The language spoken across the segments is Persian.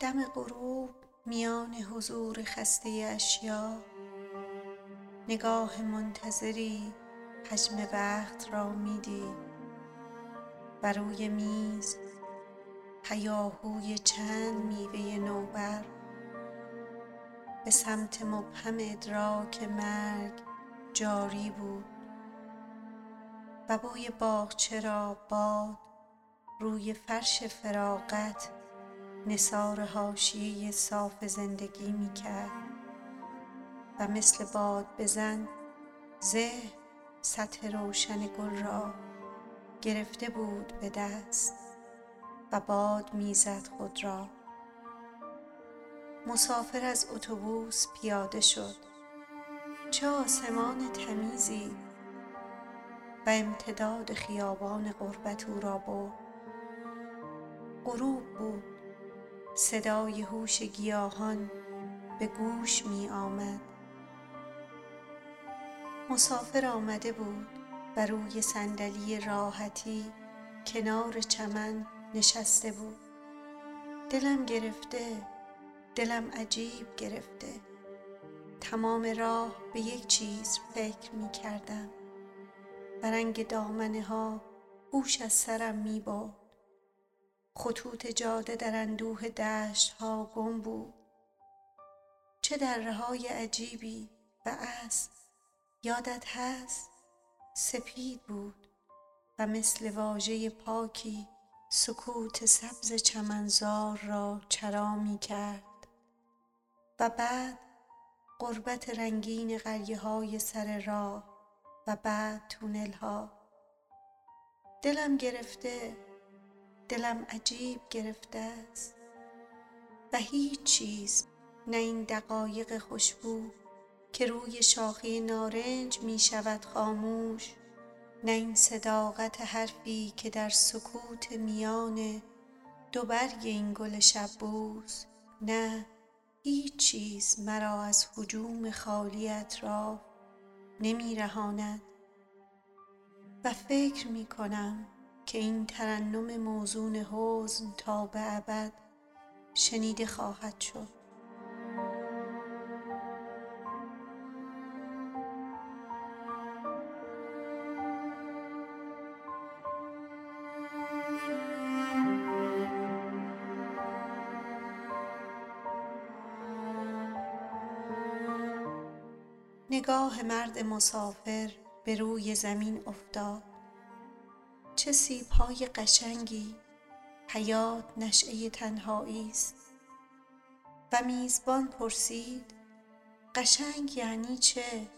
دم غروب میان حضور خسته اشیا. نگاه منتظری حجم وقت را می دید و روی میز هیاهوی چند میوه نوبر. به سمت مبهم ادراک مرگ جاری بود. و بوی باغچه را باد روی فرش فراغت نثار حاشیه صاف زندگی می کرد و مثل باد بزن ذهن سطح روشن گل را گرفته بود به دست و باد می‌زد خود را. مسافر از اتوبوس پیاده شد. چه آسمان تمیزی و امتداد خیابان غربت او را برد. غروب بود. صدای هوش گیاهان به گوش می آمد. مسافر آمده بود و روی صندلی راحتی کنار چمن نشسته بود. دلم گرفته دلم عجیب گرفته. تمام راه به یک چیز فکر می کردم. و رنگ دامنه ها هوش از سرم می برد. خطوط جاده در اندوه دشت ها گم بود. چه در های عجیبی و اسب یادت هست؟ سپید بود و مثل واژه پاکی سکوت سبز چمنزار را چرا می کرد. و بعد قربت رنگین قریه های سر راه و بعد تونل ها. دلم گرفته دلم عجیب گرفته است. و هیچ چیز نه این دقایق خوشبو که روی شاخه نارنج می شود خاموش نه این صداقت حرفی که در سکوت میان دو برگ این گل شبوز نه هیچ چیز مرا از هجوم خالی اطراف نمی رهاند. و فکر می کنم که این ترنم موزون حزن تا به ابد شنیده خواهد شد. نگاه مرد مسافر به روی زمین افتاد. چه سیبهای قشنگی. حیات نشأه تنهایی است. و میزبان پرسید قشنگ یعنی چه؟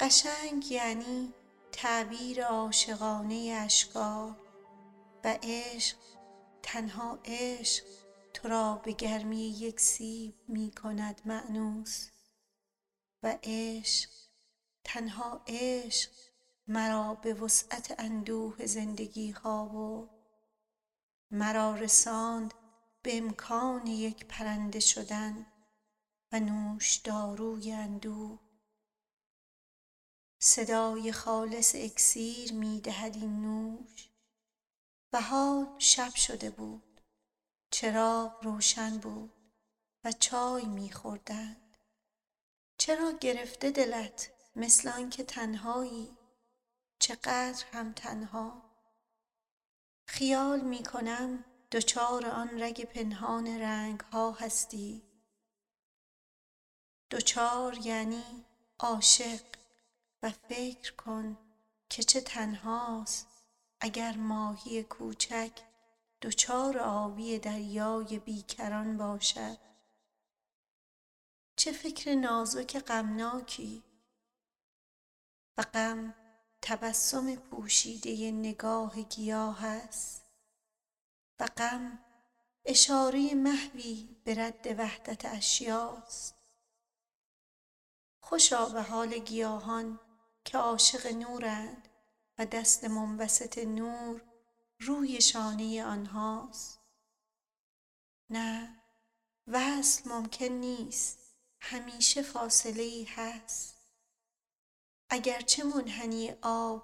قشنگ یعنی تعبیر عاشقانه اشکار و عشق تنها عشق تو را به گرمی یک سیب می کند معنوس و عشق تنها عشق مرا به وسعت اندوه زندگی ها و مرا رساند به امکان یک پرنده شدن و نوش داروی اندوه. صدای خالص اکسیر می دهد این نوش. و حال شب شده بود چراغ روشن بود و چای می خوردند چرا گرفته دلت مثل آنکه تنهایی؟ چقدر هم تنها. خیال می کنم دچار آن رگ پنهان رنگ ها هستی. دچار یعنی عاشق و فکر کن که چه تنهاست اگر ماهی کوچک دچار آبی دریای بیکران باشد. چه فکر نازک غمناکی. و غم تبسم پوشیده نگاه گیاه است. و غم اشاره محوی به رد وحدت اشیاست. خوشا به حال گیاهان که عاشق نورند و دست منبسط نور روی شانه آنهاست. نه وصل ممکن نیست همیشه فاصله ای هست. اگرچه منحنی آب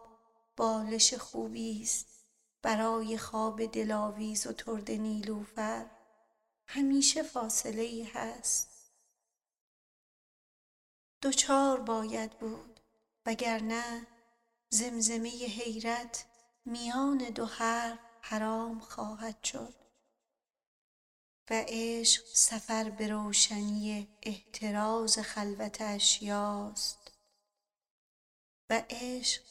بالش خوبی است برای خواب دلاویز و ترد نیلوفر همیشه فاصله ای هست. دوچار باید بود وگرنه زمزمه حیرت میان دو حرف حرام خواهد شد و عشق سفر به روشنی احتراز خلوت اشیاست. و عشق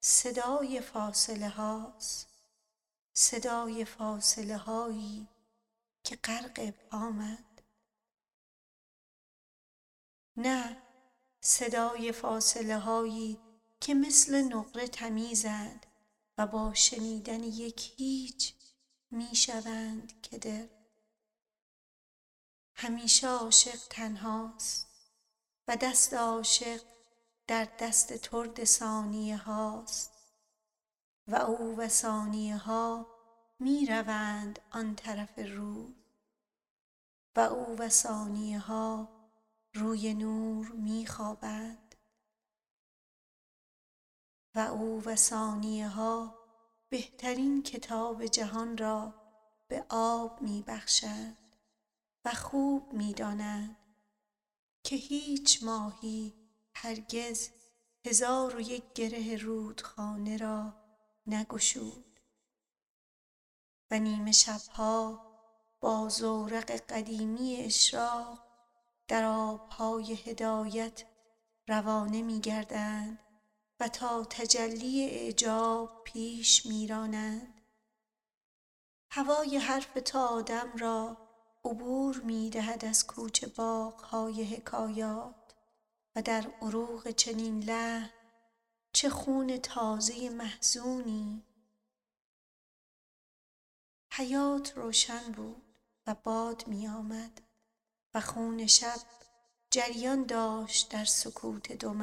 صدای فاصله هاست. صدای فاصله هایی که غرق آمد نه صدای فاصله هایی که مثل نقره تمیزند و با شنیدن یک هیچ می شوند که دل. همیشه عاشق تنهاست و دست عاشق در دست ترد ثانیه هاست و او و ثانیه ها می روند آن طرف رو و او و ثانیه ها روی نور می خوابند و او و ثانیه ها بهترین کتاب جهان را به آب می بخشند و خوب می دانند که هیچ ماهی هرگز هزار و یک گره رودخانه را نگشود. و نیمه شبها با زورق قدیمی اشراق در آبهای هدایت روانه می گردند و تا تجلی اعجاب پیش میرانند. هوای حرف تا آدم را عبور می دهد از کوچه باغهای حکایات. در عروق چنین لحن چه خون تازه محزونی. حیات روشن بود و باد می آمد و خون شب جریان داشت در سکوت دو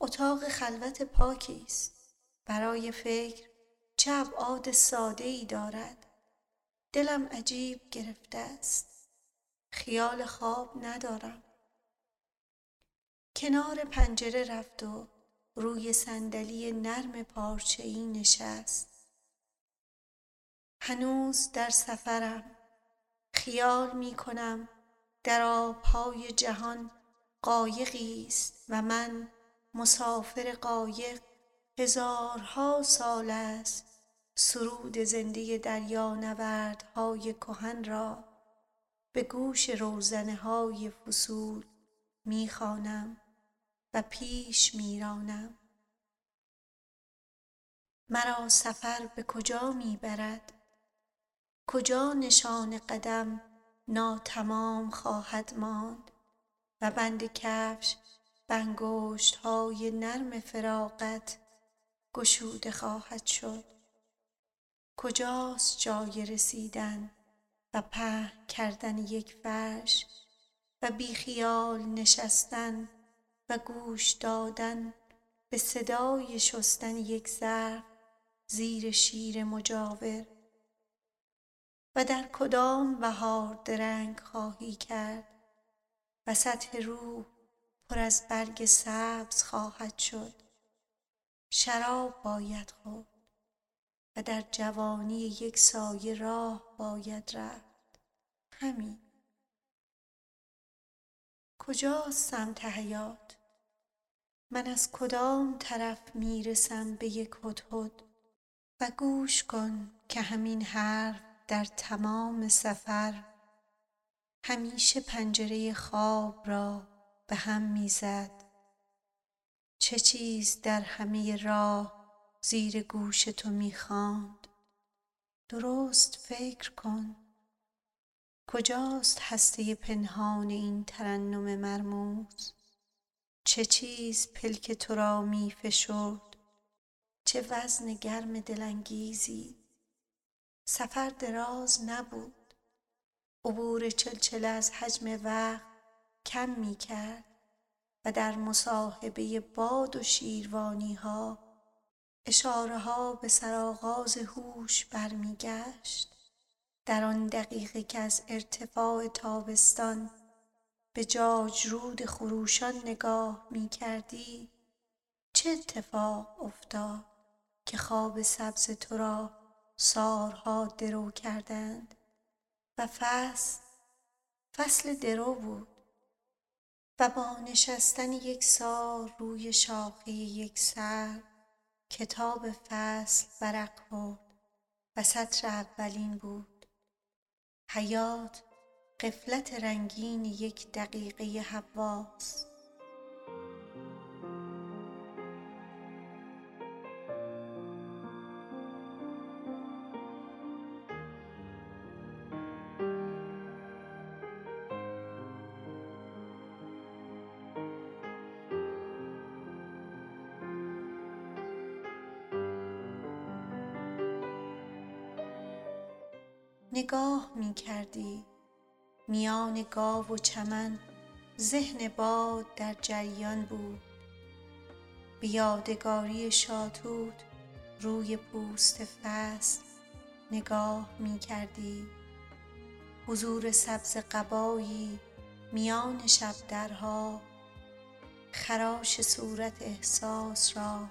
اتاق خلوت پاکی است. برای فکر چه ابعاد ساده ای دارد. دلم عجیب گرفته است. خیال خواب ندارم. کنار پنجره رفت و روی صندلی نرم پارچه‌ای نشست. هنوز در سفرم. خیال می کنم در آبهای جهان قایقی است و من مسافر قایق هزارها سال است سرود زنده دریانوردهای کهن را به گوش روزنه های فصول می خوانم پیش می رانم مرا سفر به کجا می برد کجا نشان قدم ناتمام خواهد ماند؟ و بند کفش بنگشت های نرم فراغت گشوده خواهد شد. کجاست جای رسیدن و پهن کردن یک فرش و بی خیال نشستن و گوش دادن به صدای شستن یک ظرف زیر شیر مجاور. و در کدام بهار درنگ خواهی کرد و سطح روح پر از برگ سبز خواهد شد. شراب باید خورد و در جوانی یک سایه راه باید رفت. همین. کجاست سمت حیات؟ من از کدام طرف می‌رسم به یک هدهد و گوش کن که همین حرف در تمام سفر همیشه پنجره خواب را به هم می‌زد. چه چیز در همه راه زیر گوش تو می‌خواند؟ درست فکر کن. کجاست هسته پنهان این ترنم مرموز؟ چه چیز پلک تو را می فشرد چه وزن گرم دلانگیزی؟ سفر دراز نبود. عبور چلچله از حجم وقت کم می کرد و در مصاحبه باد و شیروانی ها اشاره ها به سرآغاز هوش برمیگشت. در آن دقیقه که از ارتفاع تابستان به جاجرود خروشان نگاه می کردی؟ چه اتفاق افتاد که خواب سبز تو را سارها درو کردند و فصل فصل درو بود و با نشستن یک سال روی شاخه یک سر کتاب فصل برق خورد و سطر اولین بود. حیات قفلت رنگین یک دقیقه حواس. نگاه می کردی میان گاو و چمن ذهن باد در جریان بود. به یادگاری شاتوت روی پوست فصل نگاه می کردی حضور سبز قبایی میان شب درها. خراش صورت احساس را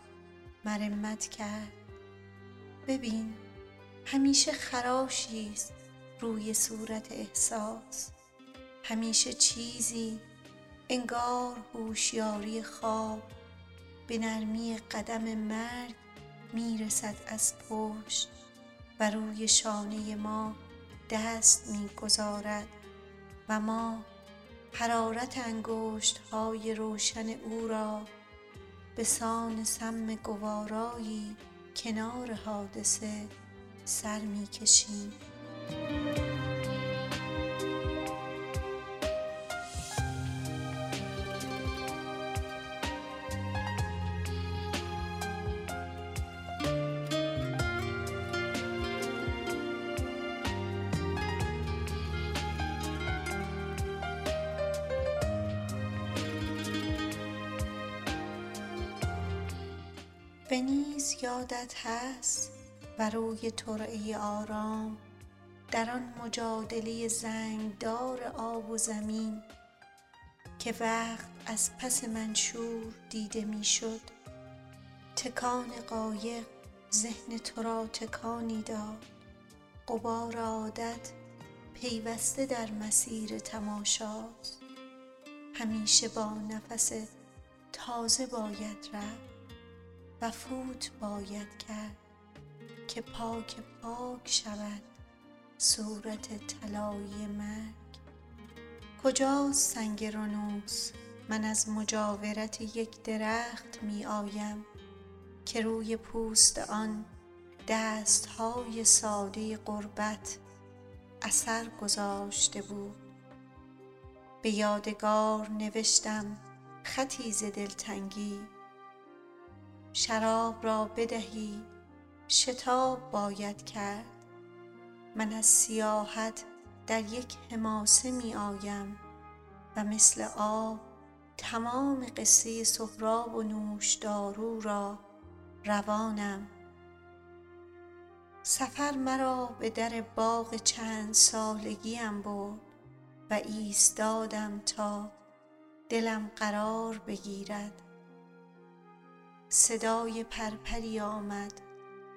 مرمت کرد. ببین همیشه خراشی است. روی صورت احساس. همیشه چیزی انگار هوشیاری خواب به نرمی قدم مرگ می‌رسد از پشت و روی شانه ما دست می‌گذارد و ما حرارت انگشت های روشن او را به سان سم گوارایی کنار حادثه سر می‌کشیم. به نیز یادت هست و روی ترعه آرام در آن مجادله زنگدار آب و زمین که وقت از پس منشور دیده می‌شد تکان قایق ذهن تو را تکانی داد. غبار عادت پیوسته در مسیر تماشاست. همیشه با نفس تازه باید رفت و فوت باید کرد که پاک پاک شود. صورت طلایی مرگ. کجاست سنگ رنوس من از مجاورت یک درخت می آیم که روی پوست آن دستهای ساده غربت اثر گذاشته بود. به یادگار نوشتم خطی ز دلتنگی. شراب را بدهی شتاب باید کرد. من از سیاحت در یک حماسه می آیم و مثل آب تمام قصه سهراب و نوشدارو را روانم. سفر مرا به در باغ چند سالگیم برد و ایستادم تا دلم قرار بگیرد. صدای پرپری آمد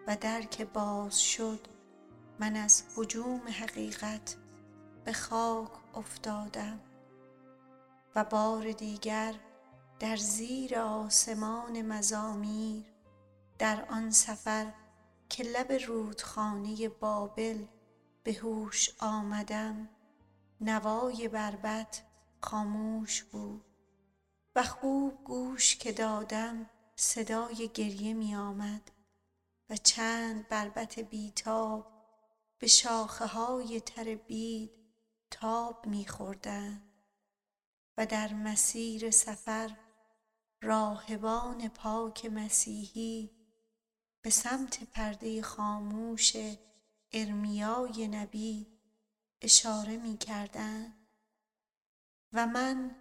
و در که باز شد من از هجوم حقیقت به خاک افتادم و بار دیگر در زیر آسمان مزامیر در آن سفر که لب رودخانه بابل به هوش آمدم نوای بربط خاموش بود و خوب گوش که دادم صدای گریه می آمد و چند بربط بیتاب به شاخه های تر بید تاب می خوردن و در مسیر سفر راهبان پاک مسیحی به سمت پرده خاموش ارمیای نبی اشاره می کردن و من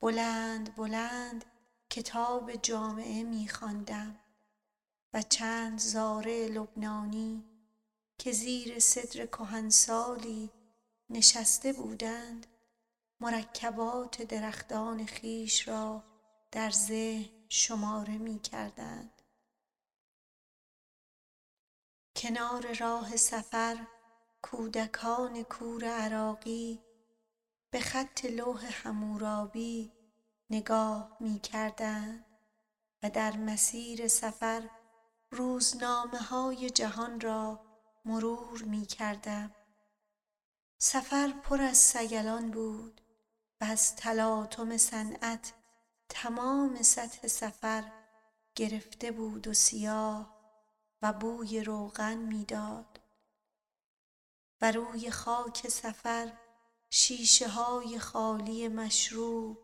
بلند بلند کتاب جامعه می خواندم و چند زاره لبنانی که زیر صدر کهنسالی نشسته بودند مرکبات درختان خیش را در ذهن شماره می کردند. کنار راه سفر کودکان کور عراقی به خط لوح حمورابی نگاه می کردند و در مسیر سفر روزنامه های جهان را مرور می کردم. سفر پر از سیلان بود و از تلاطم صنعت تمام سطح سفر گرفته بود و سیاه و بوی روغن می‌داد و روی خاک سفر شیشه های خالی مشروب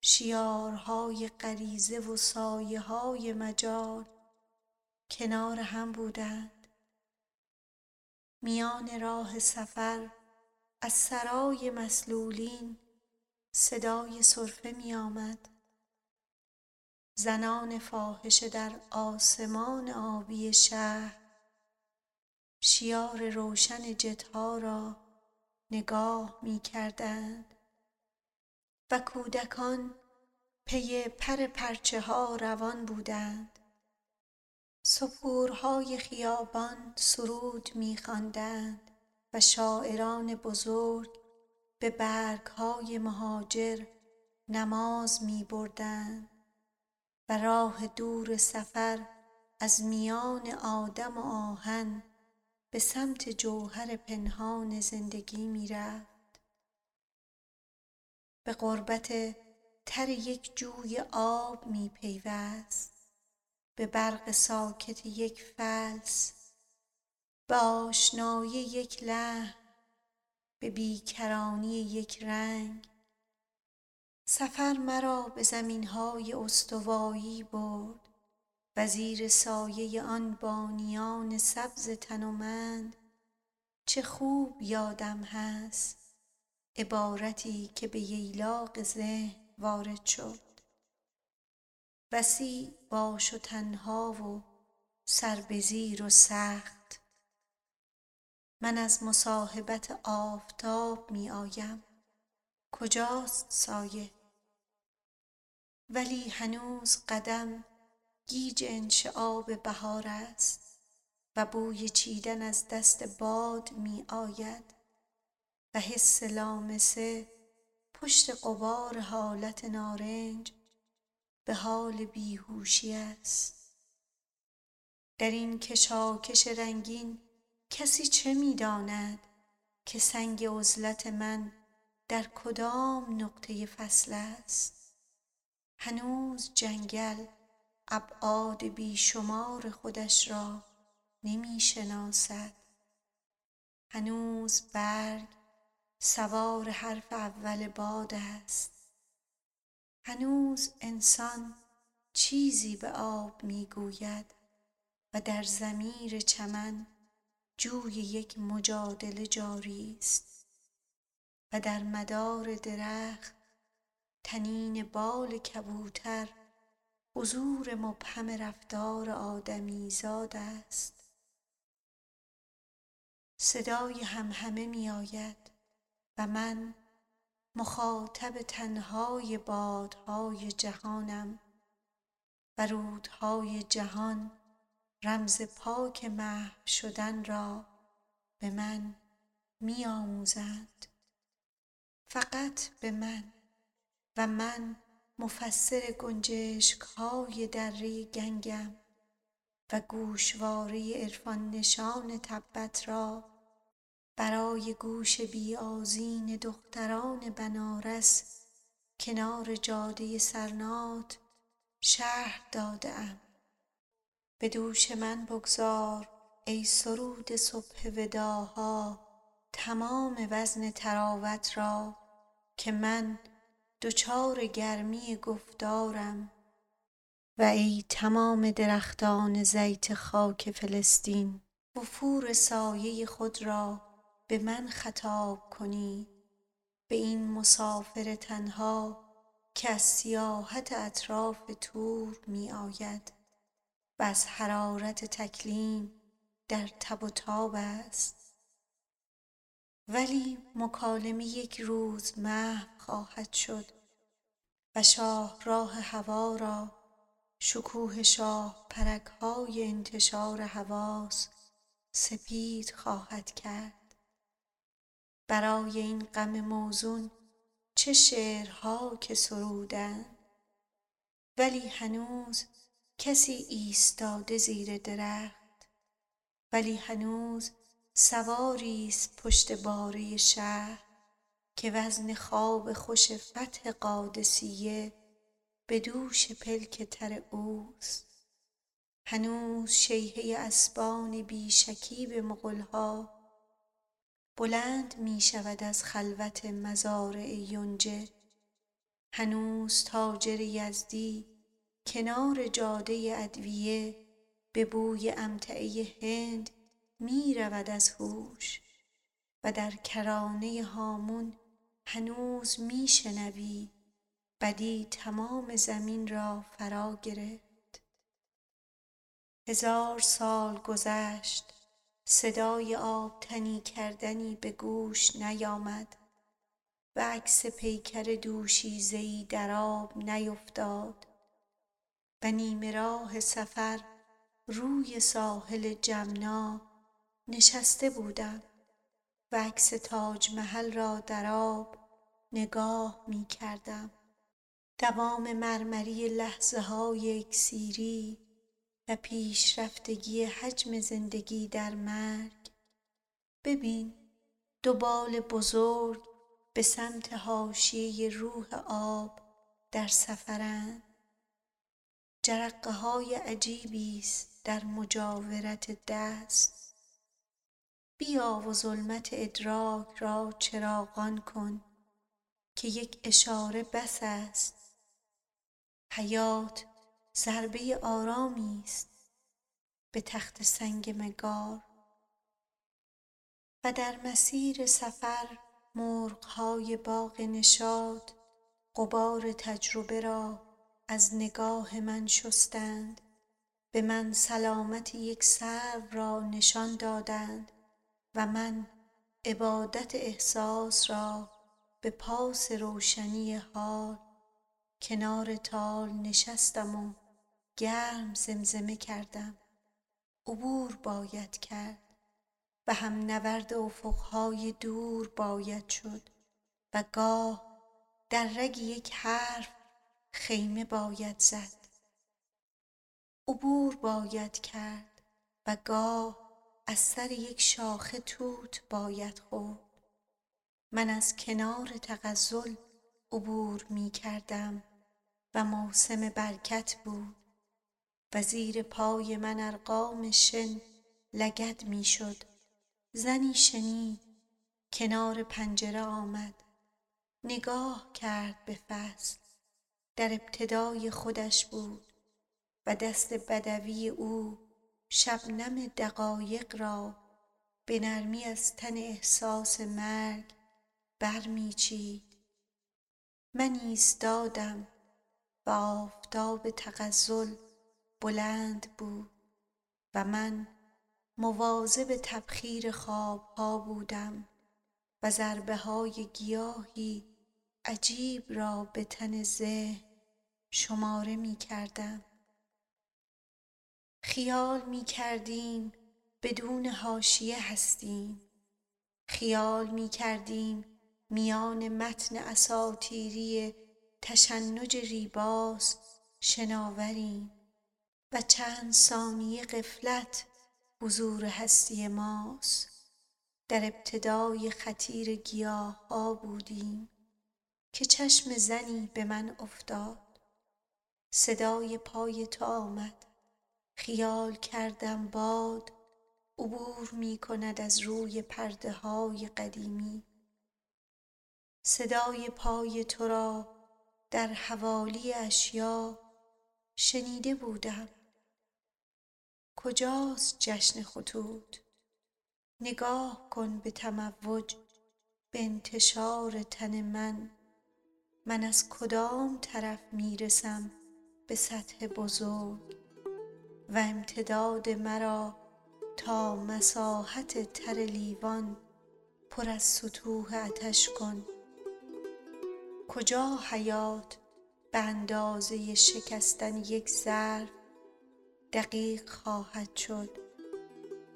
شیارهای غریزه و سایه های مجال کنار هم بودند. میان راه سفر از سرای مسلولین صدای سرفه می آمد زنان فاحشه در آسمان آبی شهر شیار روشن جتها را نگاه می کردند و کودکان پی پر پرچه ها روان بودند. سپورهای خیابان سرود می خواندند و شاعران بزرگ به برگهای مهاجر نماز می بردند و راه دور سفر از میان آدم و آهن به سمت جوهر پنهان زندگی می رفت. به قربت تر یک جوی آب می پیوست. به برق ساکت یک فلس به آشنایی یک لحن به بیکرانی یک رنگ. سفر مرا به زمینهای استوایی برد و زیر سایه آن بانیان سبز تنومند چه خوب یادم هست عبارتی که به ییلاق ذهن وارد شد. وسیع باش و تنها و سر به زیر و سخت. من از مصاحبت آفتاب می آیم. کجاست سایه؟ ولی هنوز قدم گیج انشعاب بهار است و بوی چیدن از دست باد می آید و حس لامسه پشت قبار حالت نارنج به حال بیهوشی است. در این کشاکش رنگین کسی چه می داند که سنگ عزلت من در کدام نقطه فصل است؟ هنوز جنگل ابعاد بیشمار خودش را نمی شناسد. هنوز برگ سوار حرف اول باد است. هنوز انسان چیزی به آب می گوید و در زمیر چمن جوی یک مجادله جاری است و در مدار درخت تنین بال کبوتر حضور مبهم رفتار آدمیزاد است. صدای همهمه می آید و من مخاطب تنهای بادهای جهانم و رودهای جهان رمز پاک محو شدن را به من می آموزند فقط به من و من مفسر گنجشک های دره گنگم و گوشواره عرفان نشان تبت را برای گوش بیازین دختران بنارس کنار جاده سرنات شهر داده به دوش من بگذار ای سرود صبح وداها تمام وزن تراوت را که من دچار گرمی گفتارم. و ای تمام درختان زیت خاک فلسطین وفور سایه خود را به من خطاب کنید به این مسافر تنها که از سیاحت اطراف طور می آید و از حرارت تکلیم در تب و تاب است. ولی مکالمه یک روز محو خواهد شد و شاهراه هوا را شکوه شاه پرک های انتشار حواس سپید خواهد کرد. برای این غم موزون چه شعرها که سرودند؟ ولی هنوز کسی ایستاده زیر درخت ولی هنوز سواریست پشت باره شهر که وزن خواب خوش فتح قادسیه به دوش پلک تر اوست. هنوز شیهه اسبان بی شکیب مغلها بلند می شود از خلوت مزارع یونجه. هنوز تاجر یزدی کنار جاده ادویه به بوی امتعه هند می رود از هوش و در کرانه هامون هنوز می شنوی بدی تمام زمین را فرا گرفت. هزار سال گذشت. صدای آب تنی کردنی به گوش نیامد و عکس پیکر دوشیزه ای در آب نیفتاد و نیمه راه سفر روی ساحل جمنا نشسته بودم و عکس تاج محل را در آب نگاه می کردم دوام مرمری لحظه های اکسیری و پیشرفتگی حجم زندگی در مرگ. ببین دو بال بزرگ به سمت حاشیه روح آب در سفرند. جرقه های عجیبی است در مجاورت دست. بیا و ظلمت ادراک را چراغان کن که یک اشاره بس است. حیات ضربه آرامی است به تخت سنگ مگار و در مسیر سفر مرغهای باغ نشاط غبار تجربه را از نگاه من شستند. به من سلامت یک سرو را نشان دادند و من عبادت احساس را به پاس روشنی حال کنار تال نشستم و گرم زمزمه کردم. عبور باید کرد. و هم نورد افقهای دور باید شد. و گاه در رگ یک حرف خیمه باید زد. عبور باید کرد و گاه از سر یک شاخه توت باید خورد. من از کنار تغزل عبور می کردم و موسم برکت بود. و زیر پای من ارقام شن لگد می شد. زنی شنید کنار پنجره آمد. نگاه کرد به فصل. در ابتدای خودش بود و دست بدوی او شبنم دقایق را به نرمی از تن احساس مرگ برمیچید من ایستادم و آفتاب تغزل بلند بود و من مواظب تبخیر خوابها بودم و ضربه های گیاهی عجیب را به تن ذهن شماره می کردم. خیال می کردیم بدون حاشیه هستیم. خیال می کردیم میان متن اساطیری تشنج ریباز شناوریم. و چند ثانیه غفلت حضور هستی ماست. در ابتدای خطیر گیاه ها بودیم که چشم زنی به من افتاد. صدای پای تو آمد. خیال کردم باد عبور می کند از روی پرده های قدیمی. صدای پای تو را در حوالی اشیا شنیده بودم. کجاست جشن خطوط؟ نگاه کن به تموج به انتشار تن من. من از کدام طرف می رسم به سطح بزرگ؟ و امتداد مرا تا مساحت تر لیوان پر از سطوح آتش کن. کجا حیات به اندازه شکستن یک ظرف دقیق خواهد شد.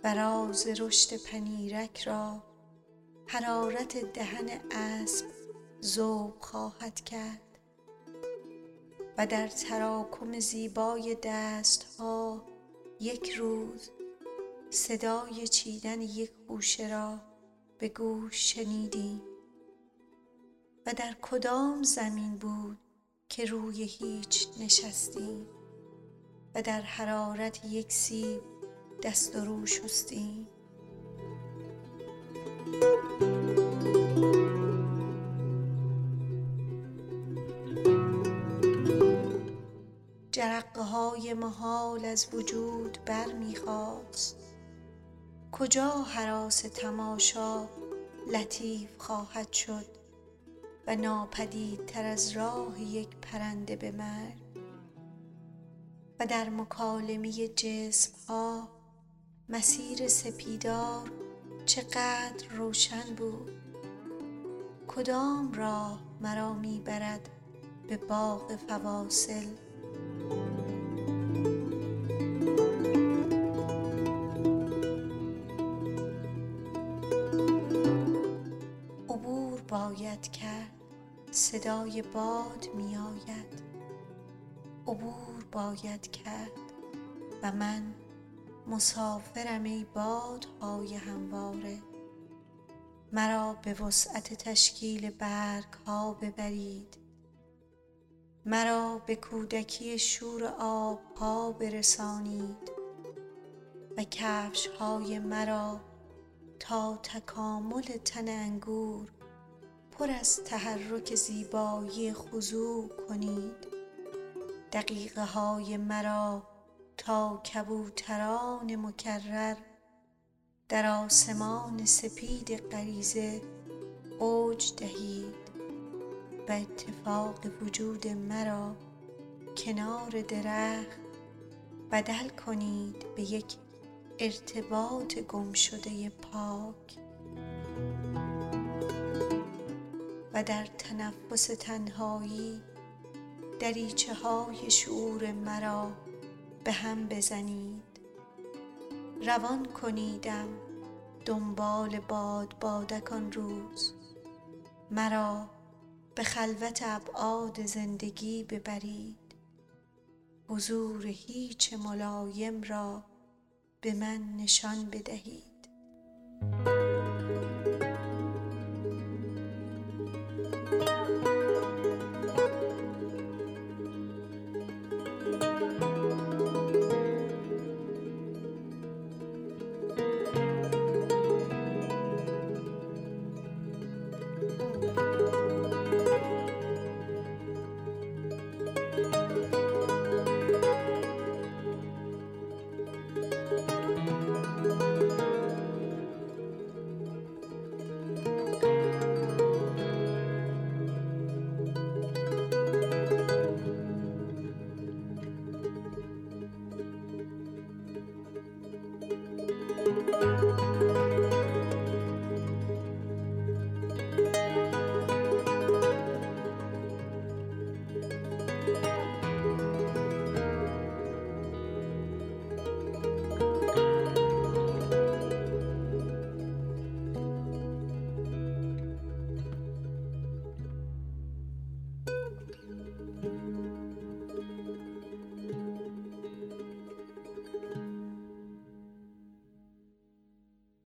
و راز رشد پنیرک را حرارت دهن اسب ذوق خواهد کرد. و در تراکم زیبای دستها یک روز صدای چیدن یک خوشه را به گوش شنیدیم. و در کدام زمین بود که روی هیچ نشستیم؟ و در حرارت یک سیب دست و رو شستیم. جرقه های محال از وجود برمیخاست. کجا هراس تماشا لطیف خواهد شد و ناپدیدتر از راه یک پرنده به مرگ در مکالمه جسم ها مسیر سپیدار چقدر روشن بود. کدام راه مرا می برد به باغ فواصل؟ عبور باید کرد صدای باد می آید عبور باید کرد و من مسافرم ای بادهای همواره. مرا به وسعت تشکیل برگ ها ببرید. مرا به کودکی شور آبها برسانید و کفش های مرا تا تکامل تن انگور پر از تحرک زیبایی خضوع کنید. دقیقه های مرا تا کبوتران مکرر در آسمان سپید غریزه اوج دهید و اتفاق وجود مرا کنار درخت بدل کنید به یک ارتباط گمشده پاک. و در تنفس تنهایی دریچه های شعور مرا به هم بزنید. روان کنیدم دنبال باد بادک آن روز. مرا به خلوت ابعاد زندگی ببرید. حضور هیچ ملایم را به من نشان بدهید.